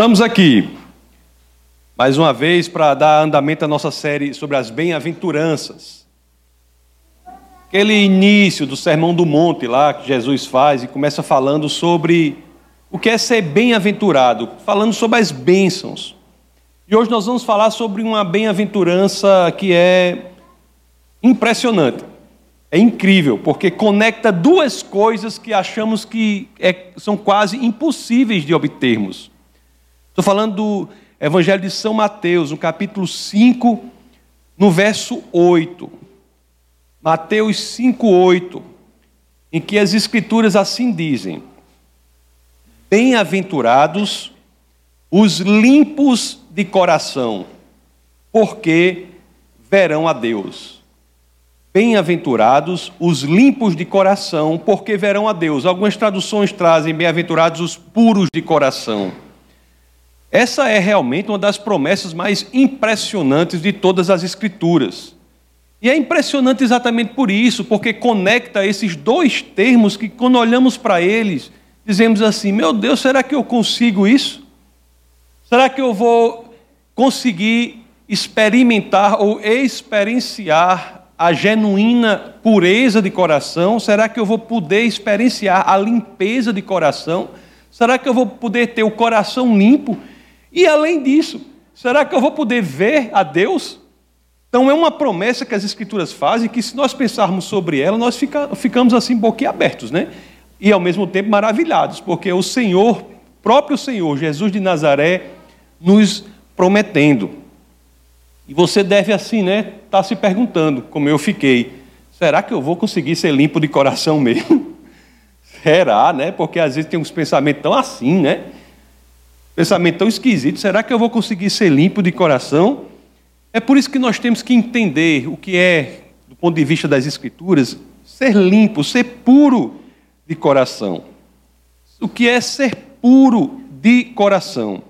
Estamos aqui, mais uma vez, para dar andamento à nossa série sobre as bem-aventuranças. Aquele início do Sermão do Monte lá que Jesus faz e começa falando sobre o que é ser bem-aventurado, falando sobre as bênçãos. E hoje nós vamos falar sobre uma bem-aventurança que é impressionante. É incrível, porque conecta duas coisas que achamos que é, são quase impossíveis de obtermos. Estou falando do Evangelho de São Mateus, no capítulo 5, no verso 8. Mateus 5, 8, em que as Escrituras assim dizem: Bem-aventurados os limpos de coração, porque verão a Deus. Bem-aventurados os limpos de coração, porque verão a Deus. Algumas traduções trazem bem-aventurados os puros de coração. Essa é realmente uma das promessas mais impressionantes de todas as Escrituras. E é impressionante exatamente por isso, porque conecta esses dois termos que, quando olhamos para eles, dizemos assim: meu Deus, será que eu consigo isso? Será que eu vou conseguir experimentar ou experienciar a genuína pureza de coração? Será que eu vou poder experienciar a limpeza de coração? Será que eu vou poder ter o coração limpo? E além disso, será que eu vou poder ver a Deus? Então é uma promessa que as Escrituras fazem que, se nós pensarmos sobre ela, nós fica, ficamos assim boquiabertos, né? E ao mesmo tempo maravilhados, porque o Senhor, próprio Senhor, Jesus de Nazaré, nos prometendo. E você deve assim, né, estar tá se perguntando, como eu fiquei, será que eu vou conseguir ser limpo de coração mesmo? será, né? Porque às vezes tem uns pensamentos tão assim, né? Pensamento tão esquisito, será que eu vou conseguir ser limpo de coração? É por isso que nós temos que entender o que é, do ponto de vista das Escrituras, ser limpo, ser puro de coração. O que é ser puro de coração?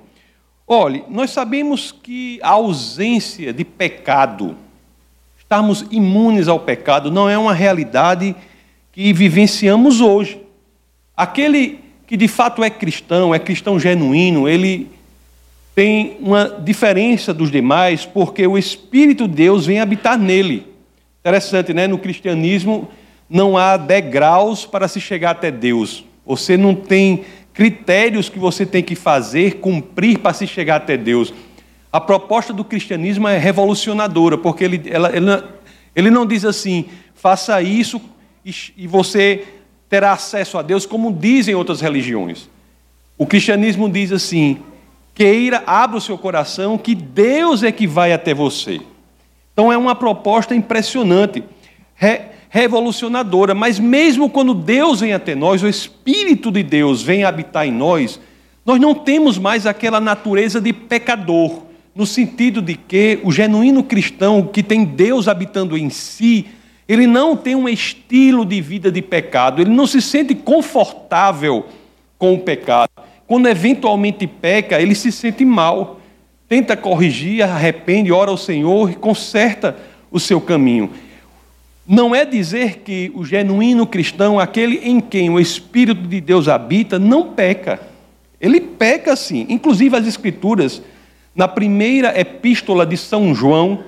Olhe, nós sabemos que a ausência de pecado, estarmos imunes ao pecado, não é uma realidade que vivenciamos hoje. Aquele que de fato é cristão, é cristão genuíno, ele tem uma diferença dos demais porque o Espírito de Deus vem habitar nele. Interessante, né? No cristianismo não há degraus para se chegar até Deus. Você não tem critérios que você tem que fazer, cumprir para se chegar até Deus. A proposta do cristianismo é revolucionadora, porque ele, ela, ele, ele não diz assim, faça isso e, e você terá acesso a Deus, como dizem outras religiões. O cristianismo diz assim: queira, abra o seu coração, que Deus é que vai até você. Então é uma proposta impressionante, re, revolucionadora, mas mesmo quando Deus vem até nós, o Espírito de Deus vem habitar em nós, nós não temos mais aquela natureza de pecador, no sentido de que o genuíno cristão que tem Deus habitando em si, ele não tem um estilo de vida de pecado, ele não se sente confortável com o pecado. Quando eventualmente peca, ele se sente mal, tenta corrigir, arrepende, ora ao Senhor e conserta o seu caminho. Não é dizer que o genuíno cristão, aquele em quem o Espírito de Deus habita, não peca. Ele peca sim. Inclusive as Escrituras, na primeira epístola de São João,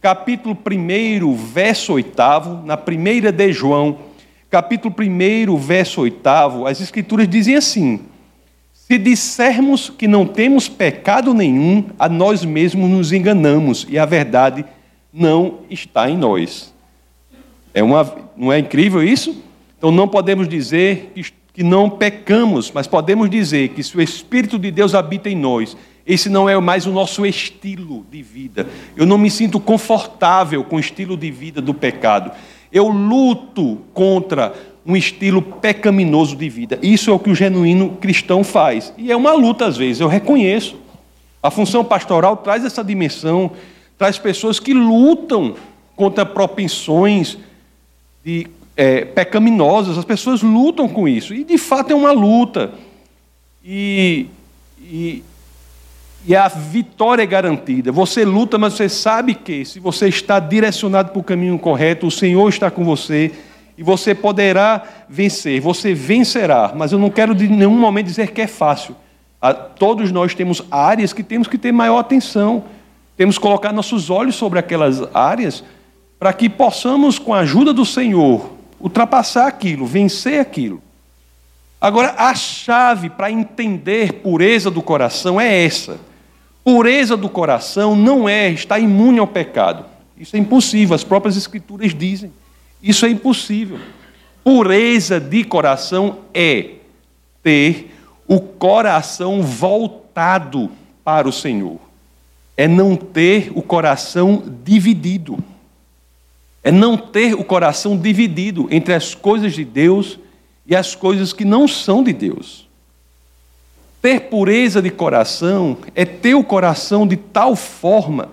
capítulo 1, verso 8, na primeira de João, capítulo 1, verso 8, as Escrituras dizem assim: Se dissermos que não temos pecado nenhum, a nós mesmos nos enganamos e a verdade não está em nós. É uma, não é incrível isso? Então não podemos dizer que, não pecamos, mas podemos dizer que se o Espírito de Deus habita em nós esse não é mais o nosso estilo de vida. Eu não me sinto confortável com o estilo de vida do pecado. Eu luto contra um estilo pecaminoso de vida. Isso é o que o genuíno cristão faz. E é uma luta às vezes, eu reconheço. A função pastoral traz essa dimensão, traz pessoas que lutam contra propensões de, é, pecaminosas. As pessoas lutam com isso. E de fato é uma luta. E, e e a vitória é garantida. Você luta, mas você sabe que, se você está direcionado para o caminho correto, o Senhor está com você e você poderá vencer. Você vencerá. Mas eu não quero de nenhum momento dizer que é fácil. Todos nós temos áreas que temos que ter maior atenção. Temos que colocar nossos olhos sobre aquelas áreas para que possamos, com a ajuda do Senhor, ultrapassar aquilo, vencer aquilo. Agora, a chave para entender pureza do coração é essa. Pureza do coração não é estar imune ao pecado. Isso é impossível, as próprias Escrituras dizem. Isso é impossível. Pureza de coração é ter o coração voltado para o Senhor. É não ter o coração dividido. É não ter o coração dividido entre as coisas de Deus e as coisas que não são de Deus. Ter pureza de coração é ter o coração de tal forma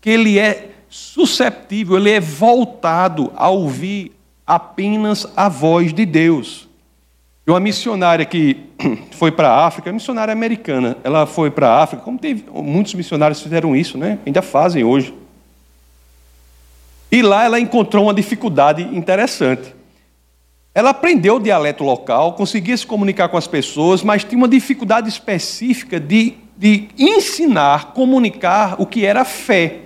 que ele é susceptível, ele é voltado a ouvir apenas a voz de Deus. Uma missionária que foi para a África, missionária americana, ela foi para a África, como teve, muitos missionários fizeram isso, né? ainda fazem hoje. E lá ela encontrou uma dificuldade interessante. Ela aprendeu o dialeto local, conseguia se comunicar com as pessoas, mas tinha uma dificuldade específica de, de ensinar, comunicar o que era fé.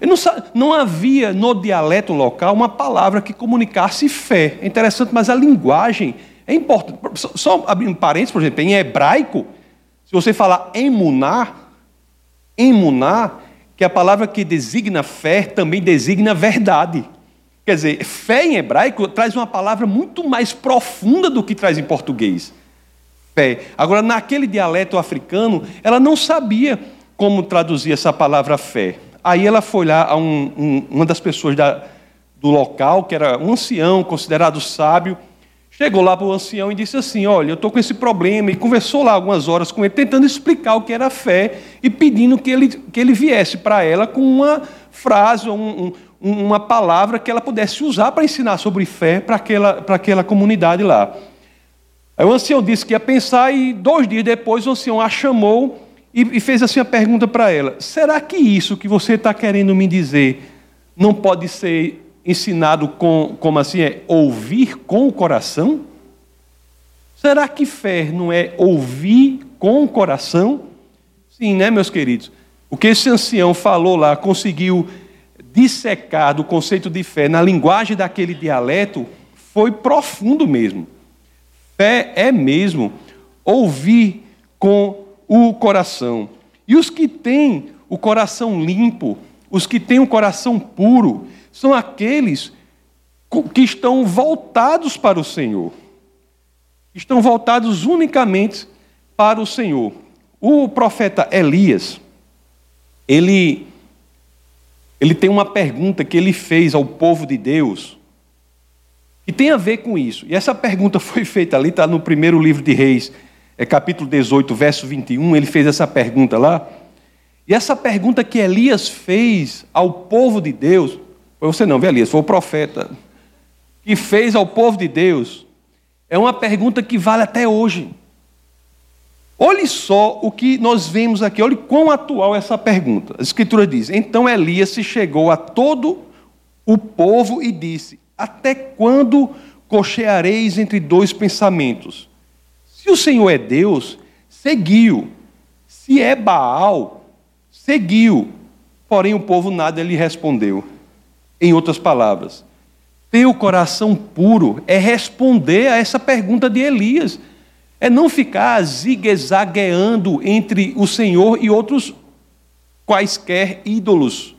Não, não, havia no dialeto local uma palavra que comunicasse fé. É interessante, mas a linguagem é importante. Só abrindo parênteses, por exemplo, em hebraico, se você falar emunar, emunar, que é a palavra que designa fé também designa verdade. Quer dizer, fé em hebraico traz uma palavra muito mais profunda do que traz em português. Fé. Agora, naquele dialeto africano, ela não sabia como traduzir essa palavra fé. Aí ela foi lá a um, um, uma das pessoas da, do local, que era um ancião, considerado sábio, chegou lá para o ancião e disse assim: Olha, eu estou com esse problema, e conversou lá algumas horas com ele, tentando explicar o que era fé e pedindo que ele, que ele viesse para ela com uma frase, um, um, uma palavra que ela pudesse usar para ensinar sobre fé para aquela, para aquela comunidade lá. Aí o ancião disse que ia pensar, e dois dias depois o ancião a chamou e, fez assim a pergunta para ela: será que isso que você está querendo me dizer não pode ser ensinado com, como assim é, ouvir com o coração? Será que fé não é ouvir com o coração? Sim, né, meus queridos? O que esse ancião falou lá conseguiu dissecar do conceito de fé na linguagem daquele dialeto foi profundo mesmo. Fé é mesmo ouvir com o coração. E os que têm o coração limpo, os que têm o coração puro, são aqueles que estão voltados para o Senhor. Estão voltados unicamente para o Senhor. O profeta Elias, ele, ele tem uma pergunta que ele fez ao povo de Deus, que tem a ver com isso. E essa pergunta foi feita ali, está no primeiro livro de Reis, é capítulo 18, verso 21, ele fez essa pergunta lá. E essa pergunta que Elias fez ao povo de Deus, foi você não, viu, Elias, foi o profeta, que fez ao povo de Deus, é uma pergunta que vale até hoje. Olhe só o que nós vemos aqui, olhe quão atual é essa pergunta. A Escritura diz: Então Elias se chegou a todo o povo e disse: Até quando cocheareis entre dois pensamentos? Se o Senhor é Deus, seguiu. Se é Baal, seguiu. Porém, o povo nada lhe respondeu. Em outras palavras, ter o coração puro é responder a essa pergunta de Elias. É não ficar zigue-zagueando entre o Senhor e outros quaisquer ídolos.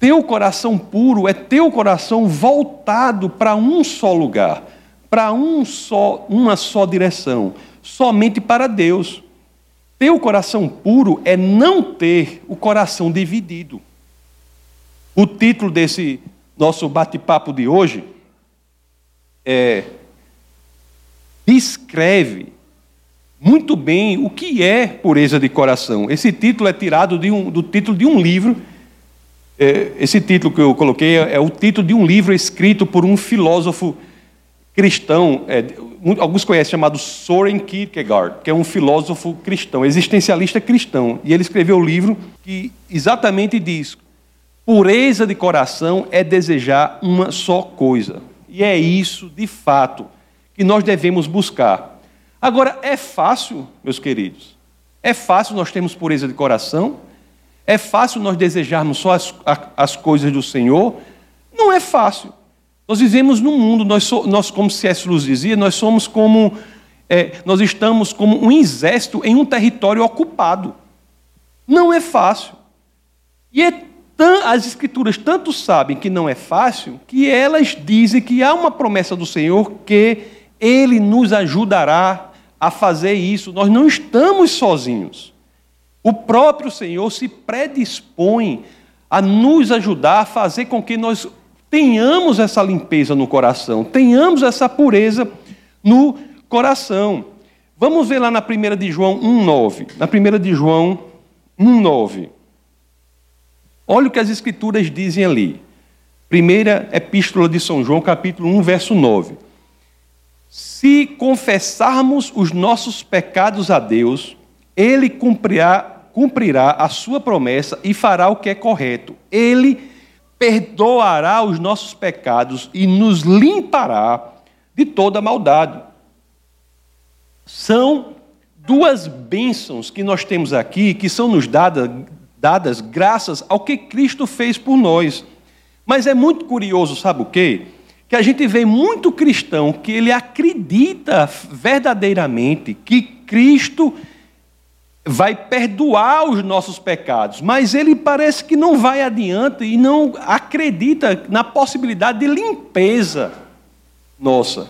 Ter o coração puro é ter o coração voltado para um só lugar para um só, uma só direção, somente para Deus. Ter o coração puro é não ter o coração dividido. O título desse nosso bate-papo de hoje é descreve muito bem o que é pureza de coração. Esse título é tirado um, do título de um livro. É, esse título que eu coloquei é, é o título de um livro escrito por um filósofo cristão, é, alguns conhecem, chamado Soren Kierkegaard, que é um filósofo cristão, existencialista cristão. E ele escreveu um livro que exatamente diz: pureza de coração é desejar uma só coisa. E é isso, de fato, que nós devemos buscar. Agora, é fácil, meus queridos? É fácil nós termos pureza de coração? É fácil nós desejarmos só as, as coisas do Senhor? Não é fácil. Nós vivemos num mundo, nós, so, nós como C.S. Luz dizia, nós somos como, é, nós estamos como um exército em um território ocupado. Não é fácil. E é as escrituras tanto sabem que não é fácil, que elas dizem que há uma promessa do Senhor que Ele nos ajudará a fazer isso. Nós não estamos sozinhos. O próprio Senhor se predispõe a nos ajudar a fazer com que nós tenhamos essa limpeza no coração, tenhamos essa pureza no coração. Vamos ver lá na 1 de João 1,9. Na 1 de João 1,9. Olha o que as Escrituras dizem ali. Primeira Epístola de São João, capítulo 1, verso 9. Se confessarmos os nossos pecados a Deus, Ele cumprirá, cumprirá a sua promessa e fará o que é correto. Ele perdoará os nossos pecados e nos limpará de toda maldade. São duas bênçãos que nós temos aqui, que são nos dadas dadas graças ao que Cristo fez por nós. Mas é muito curioso, sabe o quê? Que a gente vê muito cristão que ele acredita verdadeiramente que Cristo vai perdoar os nossos pecados, mas ele parece que não vai adiante e não acredita na possibilidade de limpeza nossa.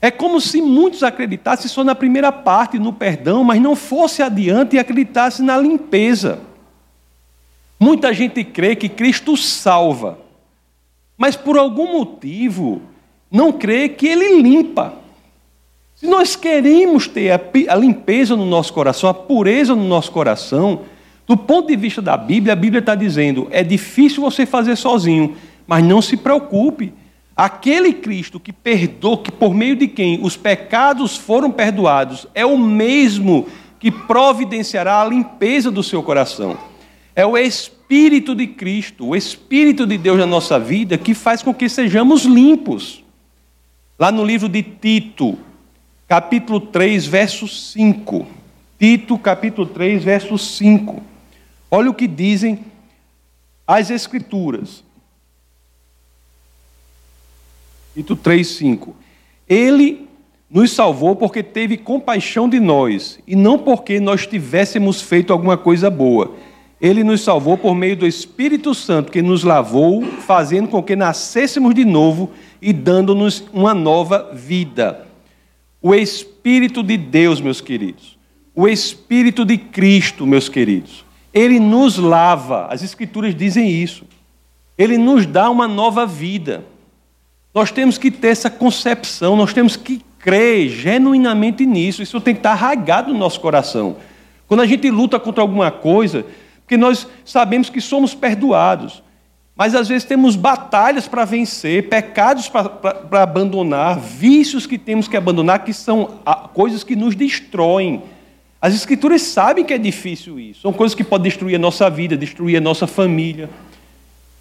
É como se muitos acreditassem só na primeira parte, no perdão, mas não fosse adiante e acreditasse na limpeza. Muita gente crê que Cristo salva, mas por algum motivo não crê que Ele limpa. Se nós queremos ter a limpeza no nosso coração, a pureza no nosso coração, do ponto de vista da Bíblia, a Bíblia está dizendo: é difícil você fazer sozinho, mas não se preocupe. Aquele Cristo que perdoou, que por meio de quem os pecados foram perdoados, é o mesmo que providenciará a limpeza do seu coração. É o Espírito de Cristo, o Espírito de Deus na nossa vida que faz com que sejamos limpos. Lá no livro de Tito, capítulo 3, verso 5. Tito, capítulo 3, verso 5. Olha o que dizem as Escrituras. Tito 3, 5. Ele nos salvou porque teve compaixão de nós, e não porque nós tivéssemos feito alguma coisa boa ele nos salvou por meio do Espírito Santo que nos lavou, fazendo com que nascêssemos de novo e dando-nos uma nova vida. O Espírito de Deus, meus queridos, o Espírito de Cristo, meus queridos, ele nos lava, as Escrituras dizem isso, ele nos dá uma nova vida. Nós temos que ter essa concepção, nós temos que crer genuinamente nisso, isso tem que estar arraigado no nosso coração. Quando a gente luta contra alguma coisa, porque nós sabemos que somos perdoados. Mas às vezes temos batalhas para vencer, pecados para abandonar, vícios que temos que abandonar, que são coisas que nos destroem. As Escrituras sabem que é difícil isso. São coisas que podem destruir a nossa vida, destruir a nossa família,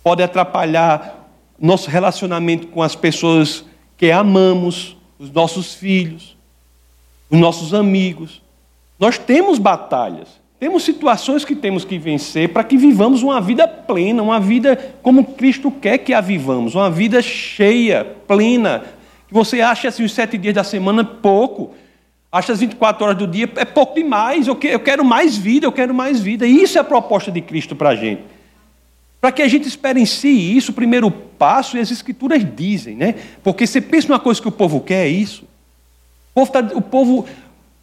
podem atrapalhar nosso relacionamento com as pessoas que amamos, os nossos filhos, os nossos amigos. Nós temos batalhas. Temos situações que temos que vencer para que vivamos uma vida plena, uma vida como Cristo quer que a vivamos, uma vida cheia, plena. Você acha assim os sete dias da semana pouco, acha as 24 horas do dia é pouco demais. Eu quero mais vida, eu quero mais vida. Isso é a proposta de Cristo para a gente. Para que a gente experiencie isso, o primeiro passo, e as Escrituras dizem, né? Porque você pensa numa coisa que o povo quer, é isso. O povo, tá, o povo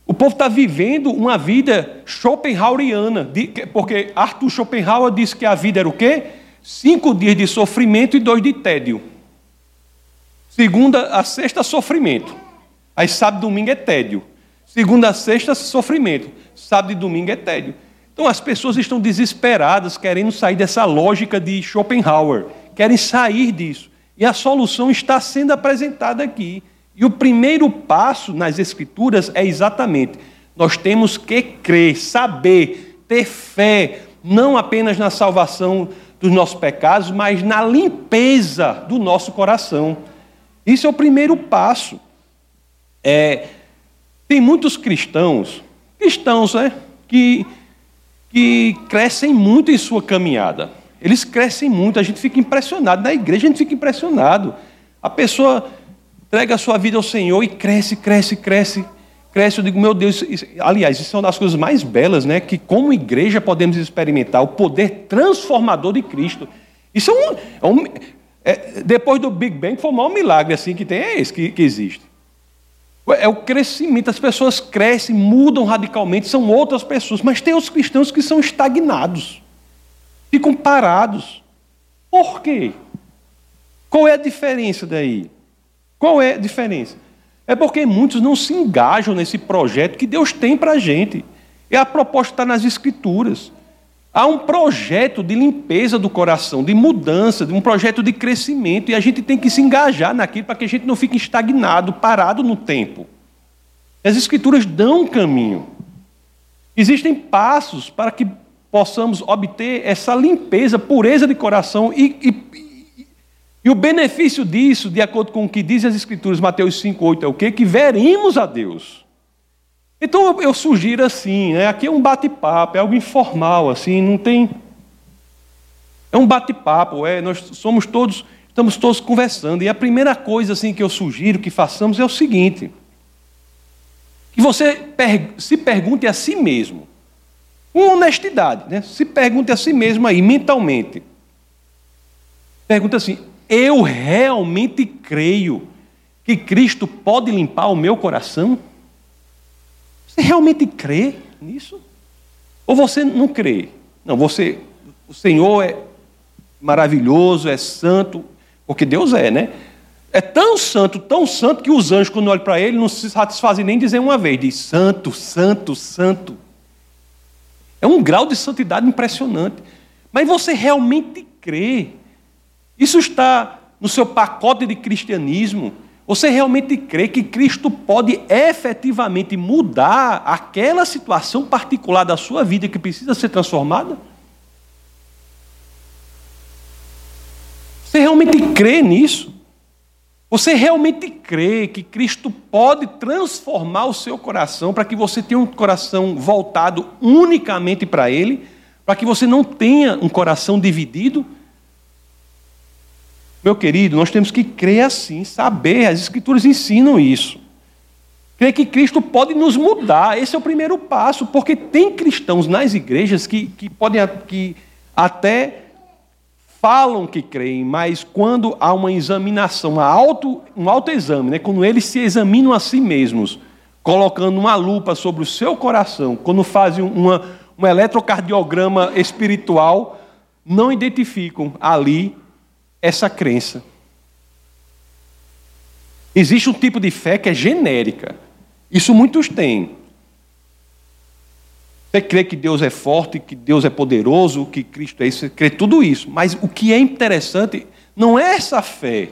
o povo está vivendo uma vida Schopenhaueriana, porque Arthur Schopenhauer disse que a vida era o quê? Cinco dias de sofrimento e dois de tédio. Segunda a sexta, sofrimento. Aí sábado e domingo é tédio. Segunda a sexta, sofrimento. Sábado e domingo é tédio. Então as pessoas estão desesperadas, querendo sair dessa lógica de Schopenhauer. Querem sair disso. E a solução está sendo apresentada aqui. E o primeiro passo nas Escrituras é exatamente: nós temos que crer, saber, ter fé, não apenas na salvação dos nossos pecados, mas na limpeza do nosso coração. Isso é o primeiro passo. É, Tem muitos cristãos, cristãos, né, que, que crescem muito em sua caminhada. Eles crescem muito, a gente fica impressionado. Na igreja a gente fica impressionado. A pessoa entrega a sua vida ao Senhor e cresce, cresce, cresce, cresce. Eu digo, meu Deus, isso, aliás, isso é uma das coisas mais belas, né? Que como igreja podemos experimentar o poder transformador de Cristo. Isso é um. É um é, depois do Big Bang, foi o maior milagre assim que tem, é esse que, que existe. É o crescimento, as pessoas crescem, mudam radicalmente, são outras pessoas, mas tem os cristãos que são estagnados, ficam parados. Por quê? Qual é a diferença daí? Qual é a diferença? É porque muitos não se engajam nesse projeto que Deus tem para a gente. E a proposta está nas Escrituras. Há um projeto de limpeza do coração, de mudança, de um projeto de crescimento, e a gente tem que se engajar naquilo para que a gente não fique estagnado, parado no tempo. As Escrituras dão um caminho. Existem passos para que possamos obter essa limpeza, pureza de coração e, e, e o benefício disso, de acordo com o que diz as Escrituras, Mateus 5,8 é o quê? Que veremos a Deus. Então eu sugiro assim, né? aqui é um bate-papo, é algo informal, assim, não tem. É um bate-papo, é, nós somos todos, estamos todos conversando. E a primeira coisa assim que eu sugiro que façamos é o seguinte: que você se pergunte a si mesmo, com honestidade, né? Se pergunte a si mesmo aí, mentalmente. Pergunta assim: eu realmente creio que Cristo pode limpar o meu coração? Você realmente crê nisso? Ou você não crê? Não, você, o Senhor é maravilhoso, é santo, porque Deus é, né? É tão santo, tão santo, que os anjos, quando olham para ele, não se satisfazem nem dizer uma vez, diz santo, santo, santo. É um grau de santidade impressionante. Mas você realmente crê? Isso está no seu pacote de cristianismo? Você realmente crê que Cristo pode efetivamente mudar aquela situação particular da sua vida que precisa ser transformada? Você realmente crê nisso? Você realmente crê que Cristo pode transformar o seu coração para que você tenha um coração voltado unicamente para Ele, para que você não tenha um coração dividido? Meu querido, nós temos que crer assim, saber, as Escrituras ensinam isso. Crer que Cristo pode nos mudar, esse é o primeiro passo, porque tem cristãos nas igrejas que, que podem que até falam que creem, mas quando há uma examinação, uma auto, um autoexame, né, quando eles se examinam a si mesmos, colocando uma lupa sobre o seu coração, quando fazem uma, um eletrocardiograma espiritual, não identificam ali essa crença. Existe um tipo de fé que é genérica. Isso muitos têm. Você crê que Deus é forte, que Deus é poderoso, que Cristo é isso, você crê tudo isso. Mas o que é interessante não é essa fé,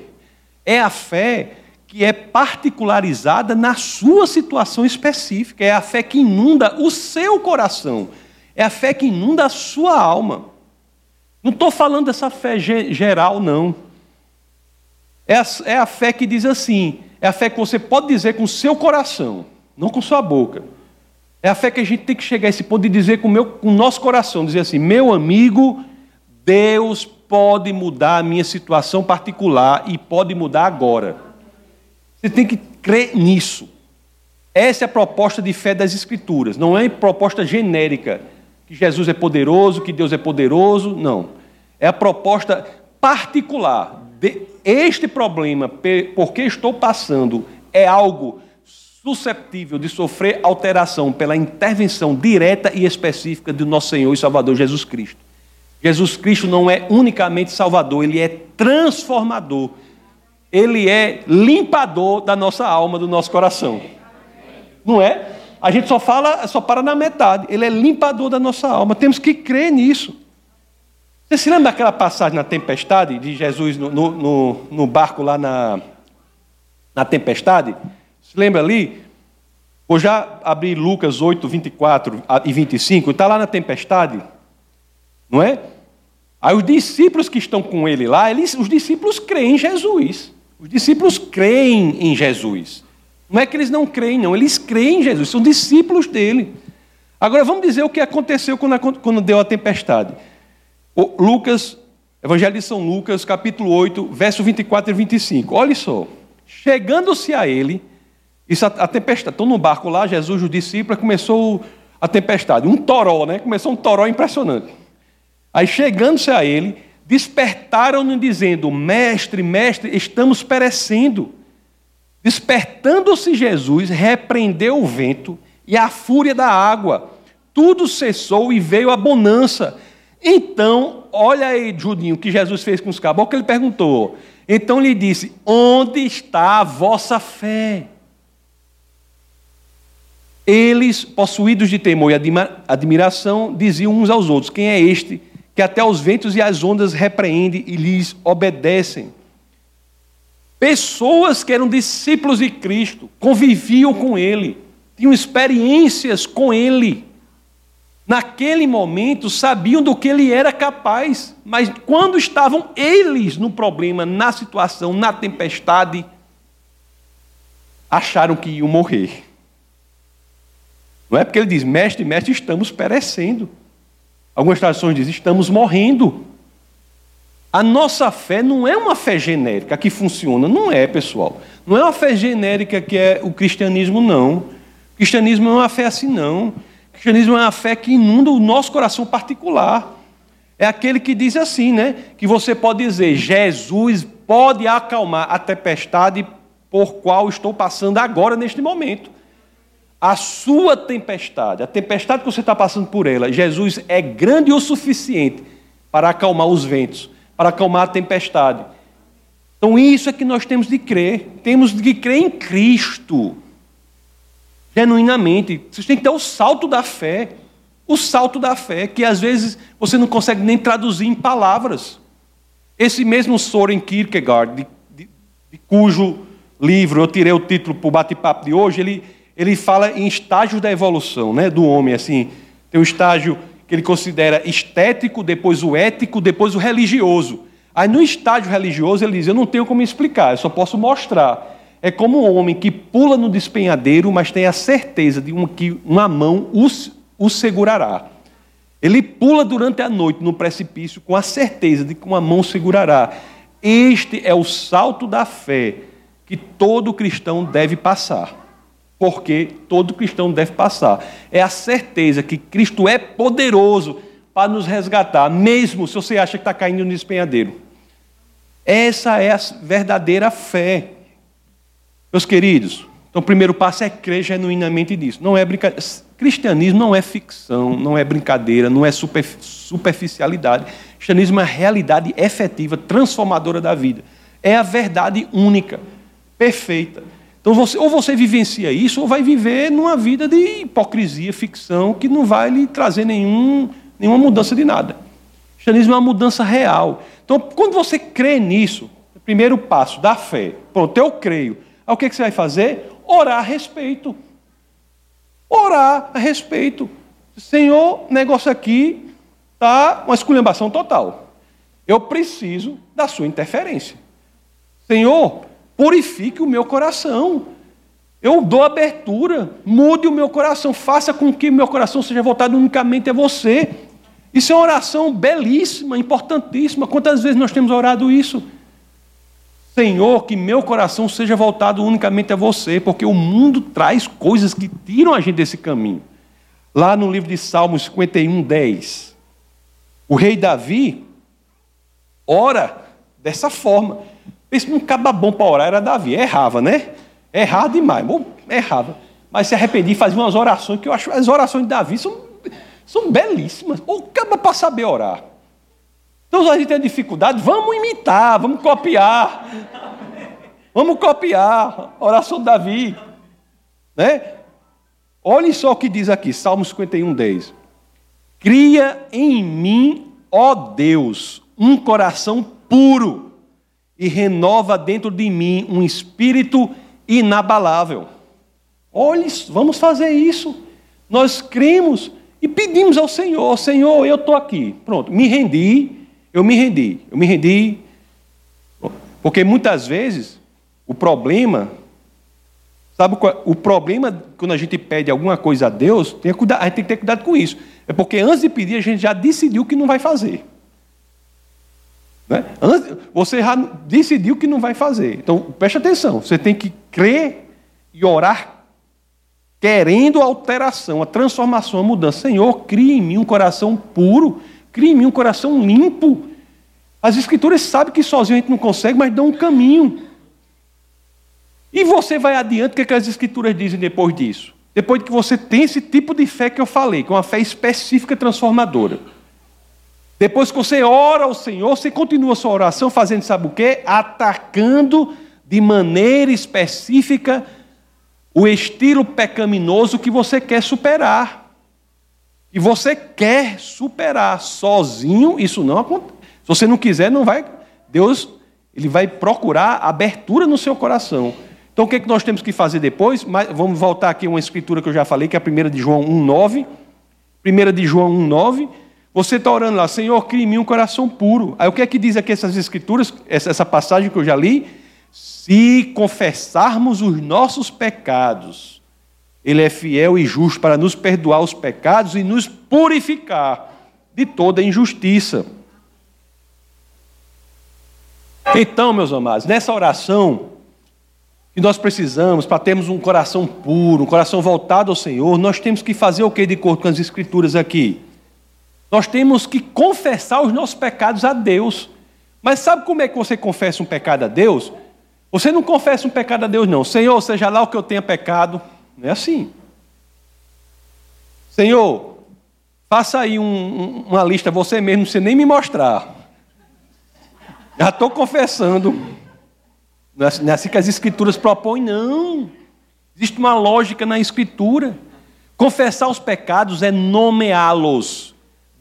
é a fé que é particularizada na sua situação específica, é a fé que inunda o seu coração, é a fé que inunda a sua alma. Não estou falando dessa fé geral, não. É a, é a fé que diz assim: é a fé que você pode dizer com o seu coração, não com sua boca. É a fé que a gente tem que chegar a esse ponto de dizer com, meu, com o nosso coração: dizer assim, meu amigo, Deus pode mudar a minha situação particular e pode mudar agora. Você tem que crer nisso. Essa é a proposta de fé das Escrituras, não é proposta genérica que Jesus é poderoso, que Deus é poderoso, não. É a proposta particular de este problema, porque estou passando, é algo susceptível de sofrer alteração pela intervenção direta e específica do nosso Senhor e Salvador Jesus Cristo. Jesus Cristo não é unicamente Salvador, ele é transformador. Ele é limpador da nossa alma, do nosso coração. Não é? A gente só fala, só para na metade. Ele é limpador da nossa alma. Temos que crer nisso. Você se lembra daquela passagem na tempestade de Jesus no, no, no barco lá na, na tempestade? Se lembra ali? Vou já abrir Lucas 8, 24 e 25. Está lá na tempestade, não é? Aí os discípulos que estão com ele lá, eles, os discípulos creem em Jesus. Os discípulos creem em Jesus. Não é que eles não creem, não. Eles creem em Jesus, são discípulos dele. Agora vamos dizer o que aconteceu quando, deu a tempestade. Lucas, Evangelho de São Lucas, capítulo 8, verso 24 e 25. Olha só. Chegando-se a ele, isso a, a tempestade, estão no barco lá, Jesus, os discípulos, começou a tempestade, um toró, né? Começou um toró impressionante. Aí chegando-se a ele, despertaram-no dizendo: Mestre, mestre, estamos perecendo. Despertando-se Jesus, repreendeu o vento e a fúria da água. Tudo cessou e veio a bonança. Então, olha aí, Judinho, o que Jesus fez com os caboclos, ele perguntou. Então lhe disse: Onde está a vossa fé? Eles, possuídos de temor e admiração, diziam uns aos outros: Quem é este que até os ventos e as ondas repreende e lhes obedecem? Pessoas que eram discípulos de Cristo, conviviam com Ele, tinham experiências com Ele. Naquele momento sabiam do que Ele era capaz, mas quando estavam eles no problema, na situação, na tempestade, acharam que iam morrer. Não é porque ele diz, mestre, mestre, estamos perecendo. Algumas traduções dizem, estamos morrendo. A nossa fé não é uma fé genérica que funciona. Não é, pessoal. Não é uma fé genérica que é o cristianismo, não. O cristianismo não é uma fé assim, não. O cristianismo é uma fé que inunda o nosso coração particular. É aquele que diz assim, né? Que você pode dizer, Jesus pode acalmar a tempestade por qual estou passando agora, neste momento a sua tempestade, a tempestade que você está passando por ela, Jesus é grande o suficiente para acalmar os ventos, para acalmar a tempestade. Então, isso é que nós temos de crer. Temos de crer em Cristo. Genuinamente. Vocês têm que ter o salto da fé. O salto da fé, que às vezes você não consegue nem traduzir em palavras. Esse mesmo Soren Kierkegaard, de, de, de cujo livro eu tirei o título para o bate-papo de hoje, ele, ele fala em estágios da evolução né, do homem. assim Tem o estágio que ele considera estético, depois o ético, depois o religioso. Aí no estágio religioso ele diz: Eu não tenho como explicar, eu só posso mostrar. É como um homem que pula no despenhadeiro, mas tem a certeza de que uma mão o segurará. Ele pula durante a noite no precipício com a certeza de que uma mão segurará. Este é o salto da fé que todo cristão deve passar porque todo cristão deve passar. É a certeza que Cristo é poderoso para nos resgatar, mesmo se você acha que está caindo no despenhadeiro. Essa é a verdadeira fé. Meus queridos, então o primeiro passo é crer genuinamente nisso. Não é brincadeira. Cristianismo não é ficção, não é brincadeira, não é superficialidade. Cristianismo é a realidade efetiva, transformadora da vida. É a verdade única, perfeita. Então, você, ou você vivencia isso, ou vai viver numa vida de hipocrisia, ficção, que não vai lhe trazer nenhum, nenhuma mudança de nada. O cristianismo é uma mudança real. Então, quando você crê nisso, primeiro passo da fé, pronto, eu creio. Aí o que, que você vai fazer? Orar a respeito. Orar a respeito. Senhor, negócio aqui está uma esculhambação total. Eu preciso da sua interferência. Senhor, purifique o meu coração. Eu dou abertura, mude o meu coração, faça com que meu coração seja voltado unicamente a você. Isso é uma oração belíssima, importantíssima. Quantas vezes nós temos orado isso? Senhor, que meu coração seja voltado unicamente a você, porque o mundo traz coisas que tiram a gente desse caminho. Lá no livro de Salmos 51, 10, o rei Davi ora dessa forma. Pensa num caba bom para orar era Davi. Errava, né? Errava demais. Bom, errava. Mas se arrependia e fazia umas orações que eu acho as orações de Davi são, são belíssimas. Ou caba para saber orar. Então, a gente tem dificuldade, vamos imitar, vamos copiar. Vamos copiar a oração de Davi. Né? Olhem só o que diz aqui, Salmo 51, 10. Cria em mim, ó Deus, um coração puro e renova dentro de mim um espírito inabalável. Olhe, vamos fazer isso. Nós cremos e pedimos ao Senhor: Senhor, eu estou aqui. Pronto, me rendi, eu me rendi, eu me rendi. Porque muitas vezes o problema Sabe qual, o problema quando a gente pede alguma coisa a Deus, tem a gente tem que ter cuidado com isso. É porque antes de pedir, a gente já decidiu que não vai fazer. Né? Você já decidiu que não vai fazer. Então, preste atenção. Você tem que crer e orar querendo a alteração, a transformação, a mudança. Senhor, crie em mim um coração puro, crie em mim um coração limpo. As Escrituras sabem que sozinho a gente não consegue, mas dão um caminho. E você vai adiante, o que, é que as Escrituras dizem depois disso? Depois de que você tem esse tipo de fé que eu falei, que é uma fé específica transformadora. Depois que você ora ao Senhor, você continua sua oração fazendo, sabe o quê? Atacando de maneira específica o estilo pecaminoso que você quer superar. E você quer superar sozinho, isso não acontece. Se você não quiser, não vai. Deus, ele vai procurar abertura no seu coração. Então o que, é que nós temos que fazer depois? Vamos voltar aqui a uma escritura que eu já falei, que é a primeira de João 1,9. Primeira de João 1,9. Você está orando lá, Senhor, crie em mim um coração puro. Aí o que é que diz aqui essas escrituras, essa passagem que eu já li? Se confessarmos os nossos pecados, Ele é fiel e justo para nos perdoar os pecados e nos purificar de toda injustiça. Então, meus amados, nessa oração, que nós precisamos para termos um coração puro, um coração voltado ao Senhor, nós temos que fazer o que de acordo com as Escrituras aqui? Nós temos que confessar os nossos pecados a Deus. Mas sabe como é que você confessa um pecado a Deus? Você não confessa um pecado a Deus, não. Senhor, seja lá o que eu tenha pecado. Não é assim. Senhor, faça aí um, uma lista você mesmo, precisa nem me mostrar. Já estou confessando. Não é assim que as escrituras propõem, não. Existe uma lógica na escritura. Confessar os pecados é nomeá-los,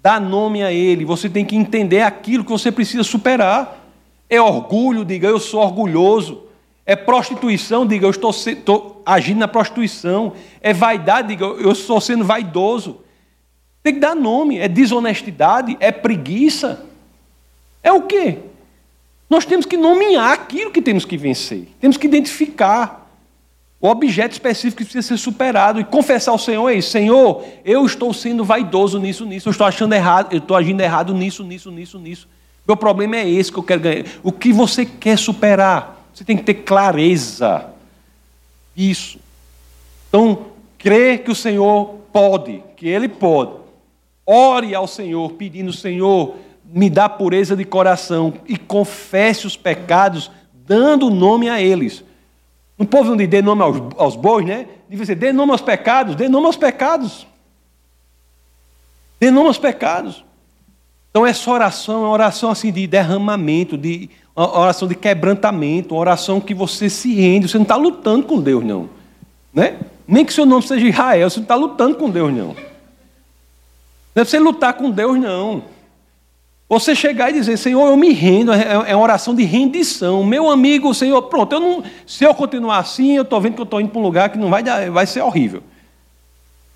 dar nome a ele. Você tem que entender aquilo que você precisa superar. É orgulho, diga eu sou orgulhoso. É prostituição, diga eu estou, estou agindo na prostituição. É vaidade, diga eu estou sendo vaidoso. Tem que dar nome. É desonestidade, é preguiça. É o quê? Nós temos que nomear aquilo que temos que vencer. Temos que identificar o objeto específico que precisa ser superado e confessar ao Senhor é isso. Senhor, eu estou sendo vaidoso nisso, nisso, eu estou achando errado, eu estou agindo errado nisso, nisso, nisso, nisso. Meu problema é esse que eu quero ganhar. O que você quer superar? Você tem que ter clareza. Isso. Então, crê que o Senhor pode, que Ele pode. Ore ao Senhor, pedindo, Senhor, me dá pureza de coração e confesse os pecados, dando nome a eles. No povo não dê nome aos, aos bois, né? Devia ser, dê nome aos pecados, dê nome aos pecados. Dê nome aos pecados. Então essa oração é uma oração assim de derramamento, de uma oração de quebrantamento, uma oração que você se rende, você não está lutando com Deus, não. Né? Nem que seu nome seja Israel, você não está lutando com Deus, não. Não é você lutar com Deus, não. Você chegar e dizer, Senhor, eu me rendo, é, é uma oração de rendição. Meu amigo, Senhor, pronto, eu não, se eu continuar assim, eu estou vendo que eu estou indo para um lugar que não vai, dar, vai ser horrível.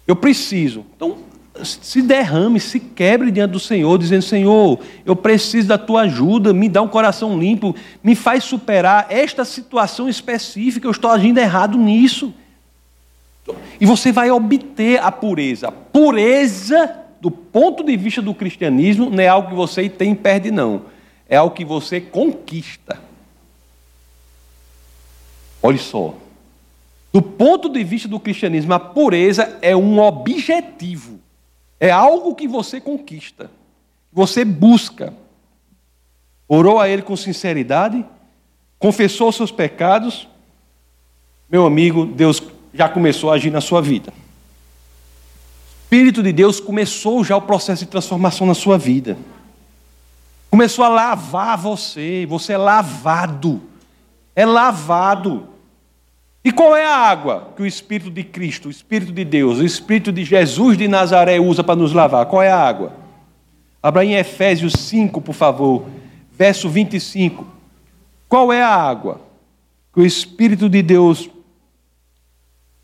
Eu preciso. Então, se derrame, se quebre diante do Senhor, dizendo: Senhor, eu preciso da tua ajuda, me dá um coração limpo, me faz superar esta situação específica, eu estou agindo errado nisso. E você vai obter a pureza. Pureza do ponto de vista do cristianismo, não é algo que você tem e perde, não. É algo que você conquista. Olha só. Do ponto de vista do cristianismo, a pureza é um objetivo. É algo que você conquista. Você busca. Orou a Ele com sinceridade, confessou seus pecados. Meu amigo, Deus já começou a agir na sua vida. Espírito de Deus começou já o processo de transformação na sua vida. Começou a lavar você, você é lavado. É lavado. E qual é a água que o Espírito de Cristo, o Espírito de Deus, o Espírito de Jesus de Nazaré usa para nos lavar? Qual é a água? Abra em Efésios 5, por favor, verso 25. Qual é a água que o Espírito de Deus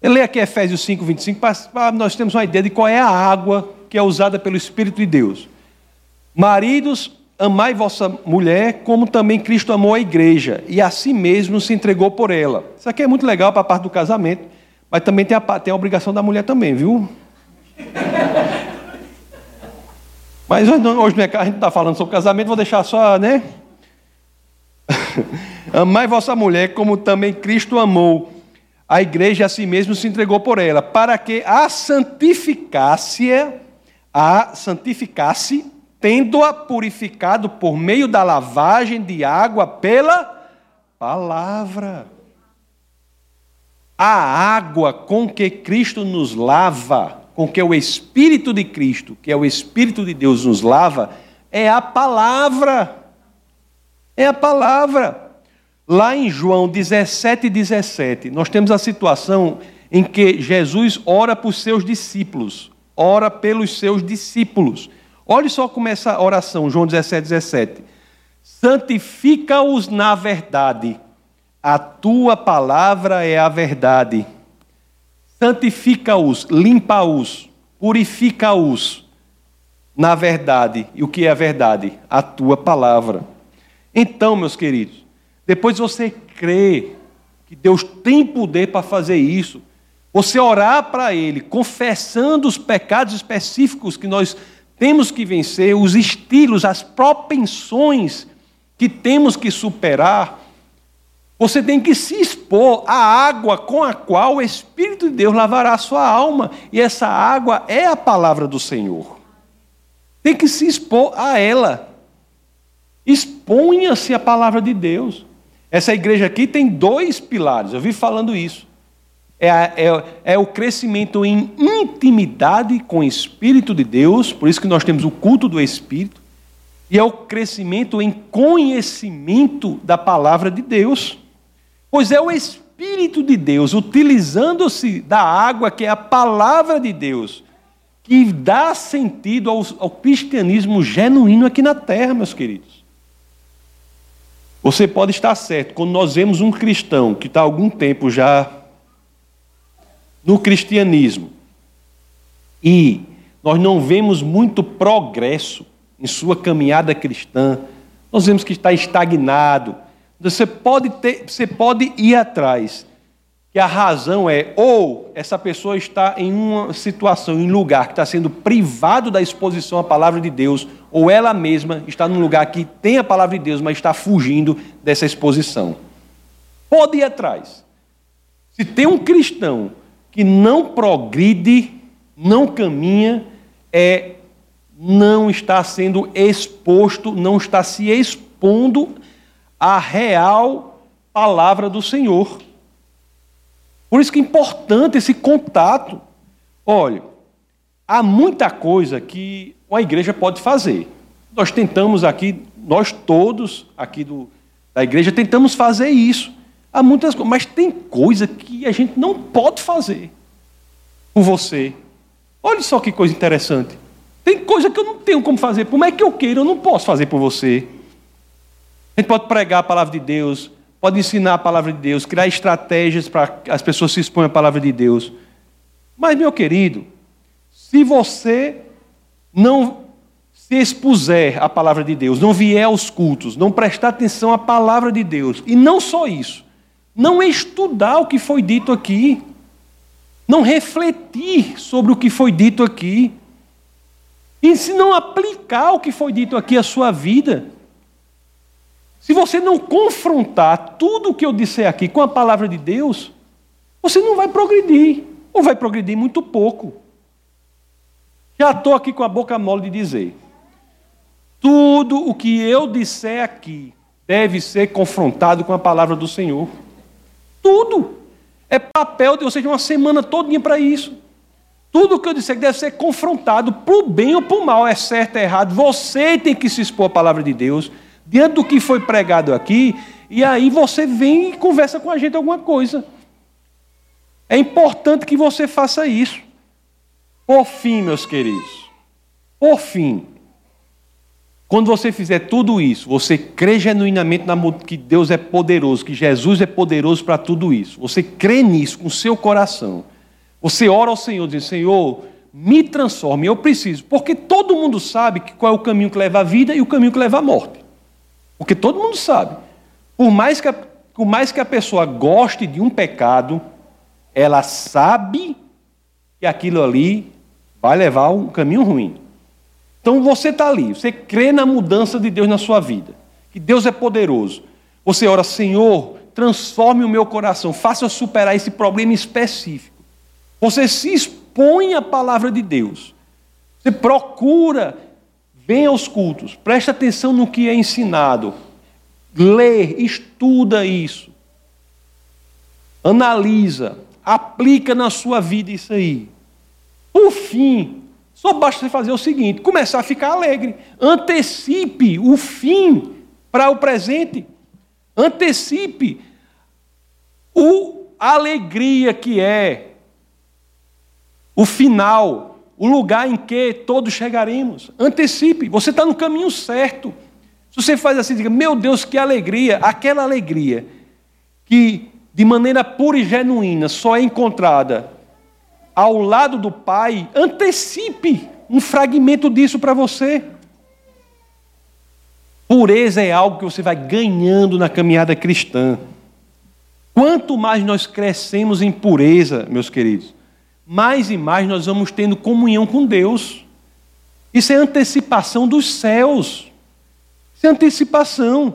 Lê aqui Efésios 5, 25, para nós termos uma ideia de qual é a água que é usada pelo Espírito de Deus. Maridos, amai vossa mulher como também Cristo amou a igreja e a si mesmo se entregou por ela. Isso aqui é muito legal para a parte do casamento, mas também tem a, tem a obrigação da mulher também, viu? Mas hoje, não, hoje não é, a gente está falando sobre casamento, vou deixar só, né? Amai vossa mulher como também Cristo amou a igreja a si mesmo se entregou por ela, para que a santificasse, a santificasse, tendo-a purificado por meio da lavagem de água pela palavra. A água com que Cristo nos lava, com que o Espírito de Cristo, que é o Espírito de Deus, nos lava, é a palavra. É a palavra. Lá em João 17, 17, nós temos a situação em que Jesus ora por seus discípulos, ora pelos seus discípulos. Olhe só como essa oração, João 17, 17. Santifica-os na verdade, a tua palavra é a verdade. Santifica-os, limpa-os, purifica-os na verdade. E o que é a verdade? A tua palavra. Então, meus queridos, depois você crê que Deus tem poder para fazer isso. Você orar para Ele, confessando os pecados específicos que nós temos que vencer, os estilos, as propensões que temos que superar. Você tem que se expor à água com a qual o Espírito de Deus lavará a sua alma. E essa água é a palavra do Senhor. Tem que se expor a ela. Exponha-se a palavra de Deus. Essa igreja aqui tem dois pilares, eu vi falando isso. É, é, é, o crescimento em intimidade com o Espírito de Deus, por isso que nós temos o culto do Espírito, e é o crescimento em conhecimento da palavra de Deus, pois é o Espírito de Deus, utilizando-se da água, que é a palavra de Deus, que dá sentido ao, ao cristianismo genuíno aqui na terra, meus queridos. Você pode estar certo, quando nós vemos um cristão que está há algum tempo já no cristianismo e nós não vemos muito progresso em sua caminhada cristã, nós vemos que está estagnado. Você pode, ter, você pode ir atrás que a razão é ou essa pessoa está em uma situação, em um lugar que está sendo privado da exposição à palavra de Deus, ou ela mesma está num lugar que tem a palavra de Deus, mas está fugindo dessa exposição. Pode ir atrás. Se tem um cristão que não progride, não caminha, é não está sendo exposto, não está se expondo à real palavra do Senhor. Por isso que é importante esse contato. Olha, há muita coisa que a igreja pode fazer. Nós tentamos aqui, nós todos aqui do, da igreja tentamos fazer isso. Há muitas coisas, mas tem coisa que a gente não pode fazer por você. Olha só que coisa interessante. Tem coisa que eu não tenho como fazer, por mais que eu queira, eu não posso fazer por você. A gente pode pregar a palavra de Deus, pode ensinar a palavra de Deus, criar estratégias para que as pessoas se exponham à palavra de Deus. Mas, meu querido, se você não se expuser à palavra de Deus, não vier aos cultos, não prestar atenção à palavra de Deus, e não só isso, não estudar o que foi dito aqui, não refletir sobre o que foi dito aqui, e se não aplicar o que foi dito aqui à sua vida, se você não confrontar tudo o que eu disser aqui com a palavra de Deus, você não vai progredir, ou vai progredir muito pouco. Já estou aqui com a boca mole de dizer: tudo o que eu disser aqui deve ser confrontado com a palavra do Senhor. Tudo. É papel de vocês uma semana todinha para isso. Tudo o que eu disser deve ser confrontado para o bem ou para o mal, é certo, é errado. Você tem que se expor à palavra de Deus diante do que foi pregado aqui, e aí você vem e conversa com a gente alguma coisa. É importante que você faça isso. Por fim, meus queridos, por fim, quando você fizer tudo isso, você crê genuinamente na, que Deus é poderoso, que Jesus é poderoso para tudo isso. Você crê nisso com o seu coração. Você ora ao Senhor, diz: Senhor, me transforme. Eu preciso, porque todo mundo sabe qual é o caminho que leva à vida e o caminho que leva à morte. Porque todo mundo sabe. Por mais que a, por mais que a pessoa goste de um pecado, ela sabe que aquilo ali vai levar um caminho ruim. Então você está ali, você crê na mudança de Deus na sua vida, que Deus é poderoso. Você ora, Senhor, transforme o meu coração, faça eu superar esse problema específico. Você se expõe à palavra de Deus. Você procura, vem aos cultos, presta atenção no que é ensinado, lê, estuda isso, analisa, aplica na sua vida isso aí. Por fim, só basta você fazer o seguinte: começar a ficar alegre. Antecipe o fim para o presente. Antecipe o, a alegria que é o final, o lugar em que todos chegaremos. Antecipe, você está no caminho certo. Se você faz assim, diga: Meu Deus, que alegria! Aquela alegria que de maneira pura e genuína só é encontrada ao lado do Pai, antecipe um fragmento disso para você. Pureza é algo que você vai ganhando na caminhada cristã. Quanto mais nós crescemos em pureza, meus queridos, mais e mais nós vamos tendo comunhão com Deus. Isso é antecipação dos céus. Isso é antecipação.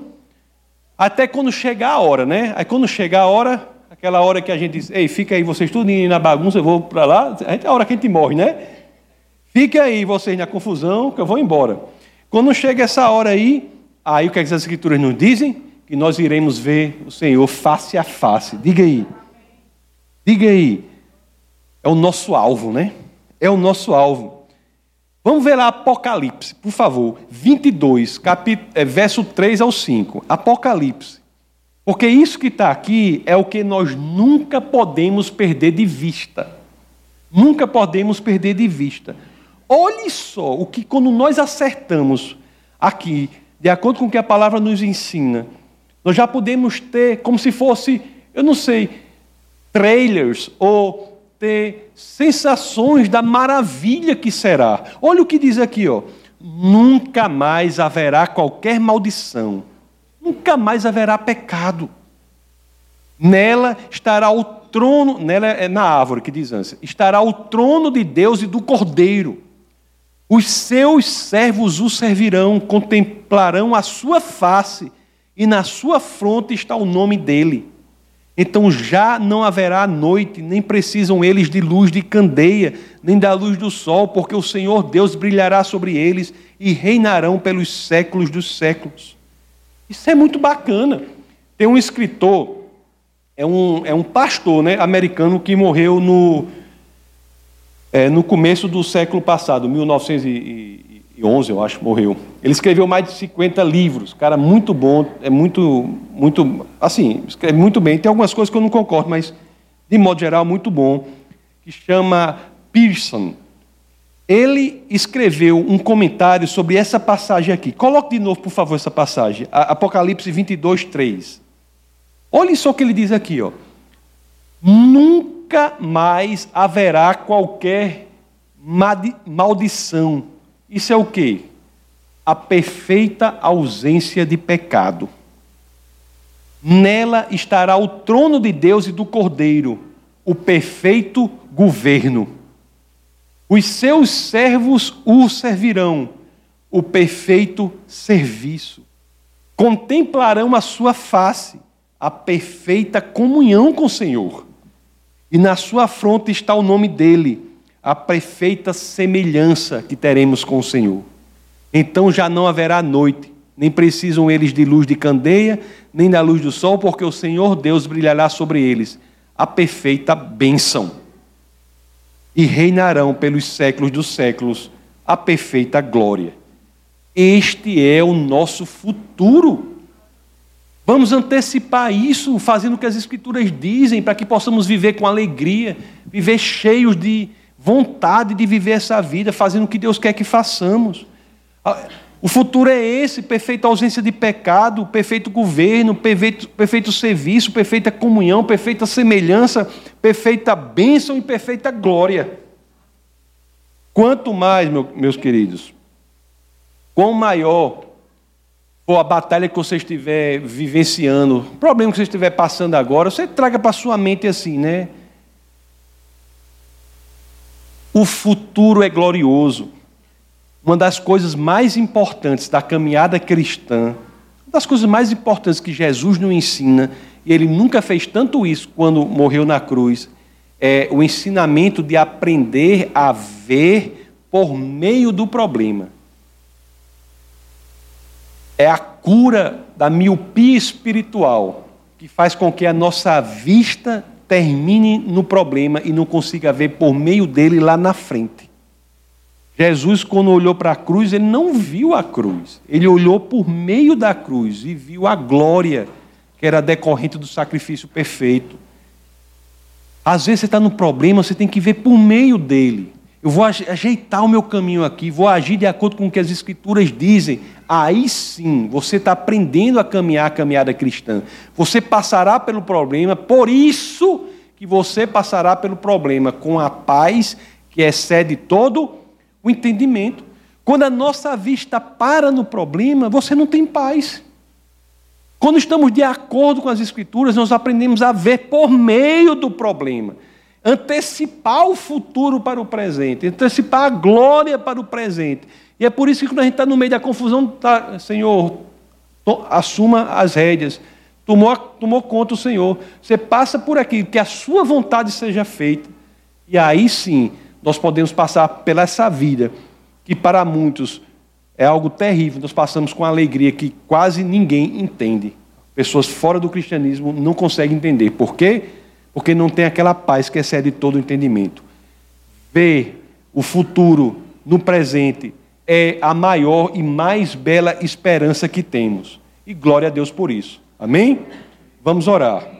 Até quando chegar a hora, né? Aí quando chegar a hora, aquela hora que a gente diz, ei, fica aí vocês tudo na bagunça, eu vou para lá, é a hora que a gente morre, né? Fica aí vocês na confusão, que eu vou embora. Quando chega essa hora aí, aí o que, é que as escrituras nos dizem? Que nós iremos ver o Senhor face a face. Diga aí. Diga aí. É o nosso alvo, né? É o nosso alvo. Vamos ver lá Apocalipse, por favor, 22, capítulo, é, verso 3 ao 5. Apocalipse. Porque isso que está aqui é o que nós nunca podemos perder de vista. Nunca podemos perder de vista. Olhe só o que, quando nós acertamos aqui, de acordo com o que a palavra nos ensina, nós já podemos ter, como se fosse, eu não sei, trailers ou ter sensações da maravilha que será. Olha o que diz aqui, ó. Nunca mais haverá qualquer maldição. Nunca mais haverá pecado. Nela estará o trono, nela é na árvore que diz antes, estará o trono de Deus e do Cordeiro. Os seus servos o servirão, contemplarão a sua face, e na sua fronte está o nome dele. Então já não haverá noite, nem precisam eles de luz de candeia, nem da luz do sol, porque o Senhor Deus brilhará sobre eles e reinarão pelos séculos dos séculos. Isso é muito bacana. Tem um escritor, é um, é um pastor né, americano que morreu no, é, no começo do século passado, 1900 e, 11, eu acho, morreu. Ele escreveu mais de 50 livros, cara, muito bom, é muito, muito, assim, escreve muito bem. Tem algumas coisas que eu não concordo, mas de modo geral muito bom, que chama Pearson. Ele escreveu um comentário sobre essa passagem aqui. Coloque de novo, por favor, essa passagem. Apocalipse 22, 3. Olhe só o que ele diz aqui, ó. Nunca mais haverá qualquer maldição isso é o que? A perfeita ausência de pecado. Nela estará o trono de Deus e do Cordeiro, o perfeito governo. Os seus servos o servirão, o perfeito serviço. Contemplarão a sua face, a perfeita comunhão com o Senhor. E na sua fronte está o nome dele a perfeita semelhança que teremos com o Senhor. Então já não haverá noite, nem precisam eles de luz de candeia, nem da luz do sol, porque o Senhor Deus brilhará sobre eles a perfeita bênção. E reinarão pelos séculos dos séculos a perfeita glória. Este é o nosso futuro. Vamos antecipar isso, fazendo o que as Escrituras dizem, para que possamos viver com alegria, viver cheios de, vontade de viver essa vida, fazendo o que Deus quer que façamos. O futuro é esse: perfeita ausência de pecado, perfeito governo, perfeito, perfeito serviço, perfeita comunhão, perfeita semelhança, perfeita bênção e perfeita glória. Quanto mais, meus queridos, quão maior for a batalha que você estiver vivenciando, o problema que você estiver passando agora, você traga para sua mente assim, né? O futuro é glorioso. Uma das coisas mais importantes da caminhada cristã, uma das coisas mais importantes que Jesus nos ensina, e ele nunca fez tanto isso quando morreu na cruz, é o ensinamento de aprender a ver por meio do problema. É a cura da miopia espiritual que faz com que a nossa vista termine no problema e não consiga ver por meio dele lá na frente. Jesus, quando olhou para a cruz, ele não viu a cruz, ele olhou por meio da cruz e viu a glória que era decorrente do sacrifício perfeito. Às vezes você está no problema, você tem que ver por meio dele. Eu vou ajeitar o meu caminho aqui, vou agir de acordo com o que as Escrituras dizem. Aí sim, você está aprendendo a caminhar a caminhada cristã. Você passará pelo problema, por isso que você passará pelo problema com a paz que excede todo o entendimento. Quando a nossa vista para no problema, você não tem paz. Quando estamos de acordo com as Escrituras, nós aprendemos a ver por meio do problema antecipar o futuro para o presente, antecipar a glória para o presente. E é por isso que quando a gente está no meio da confusão, tá, Senhor, to, assuma as rédeas. Tomou, tomou conta o Senhor. Você passa por aqui, que a sua vontade seja feita. E aí sim, nós podemos passar pela essa vida, que para muitos é algo terrível. Nós passamos com alegria que quase ninguém entende. Pessoas fora do cristianismo não conseguem entender. Por quê? porque não tem aquela paz que excede todo o entendimento. Ver o futuro no presente é a maior e mais bela esperança que temos. E glória a Deus por isso. Amém? Vamos orar.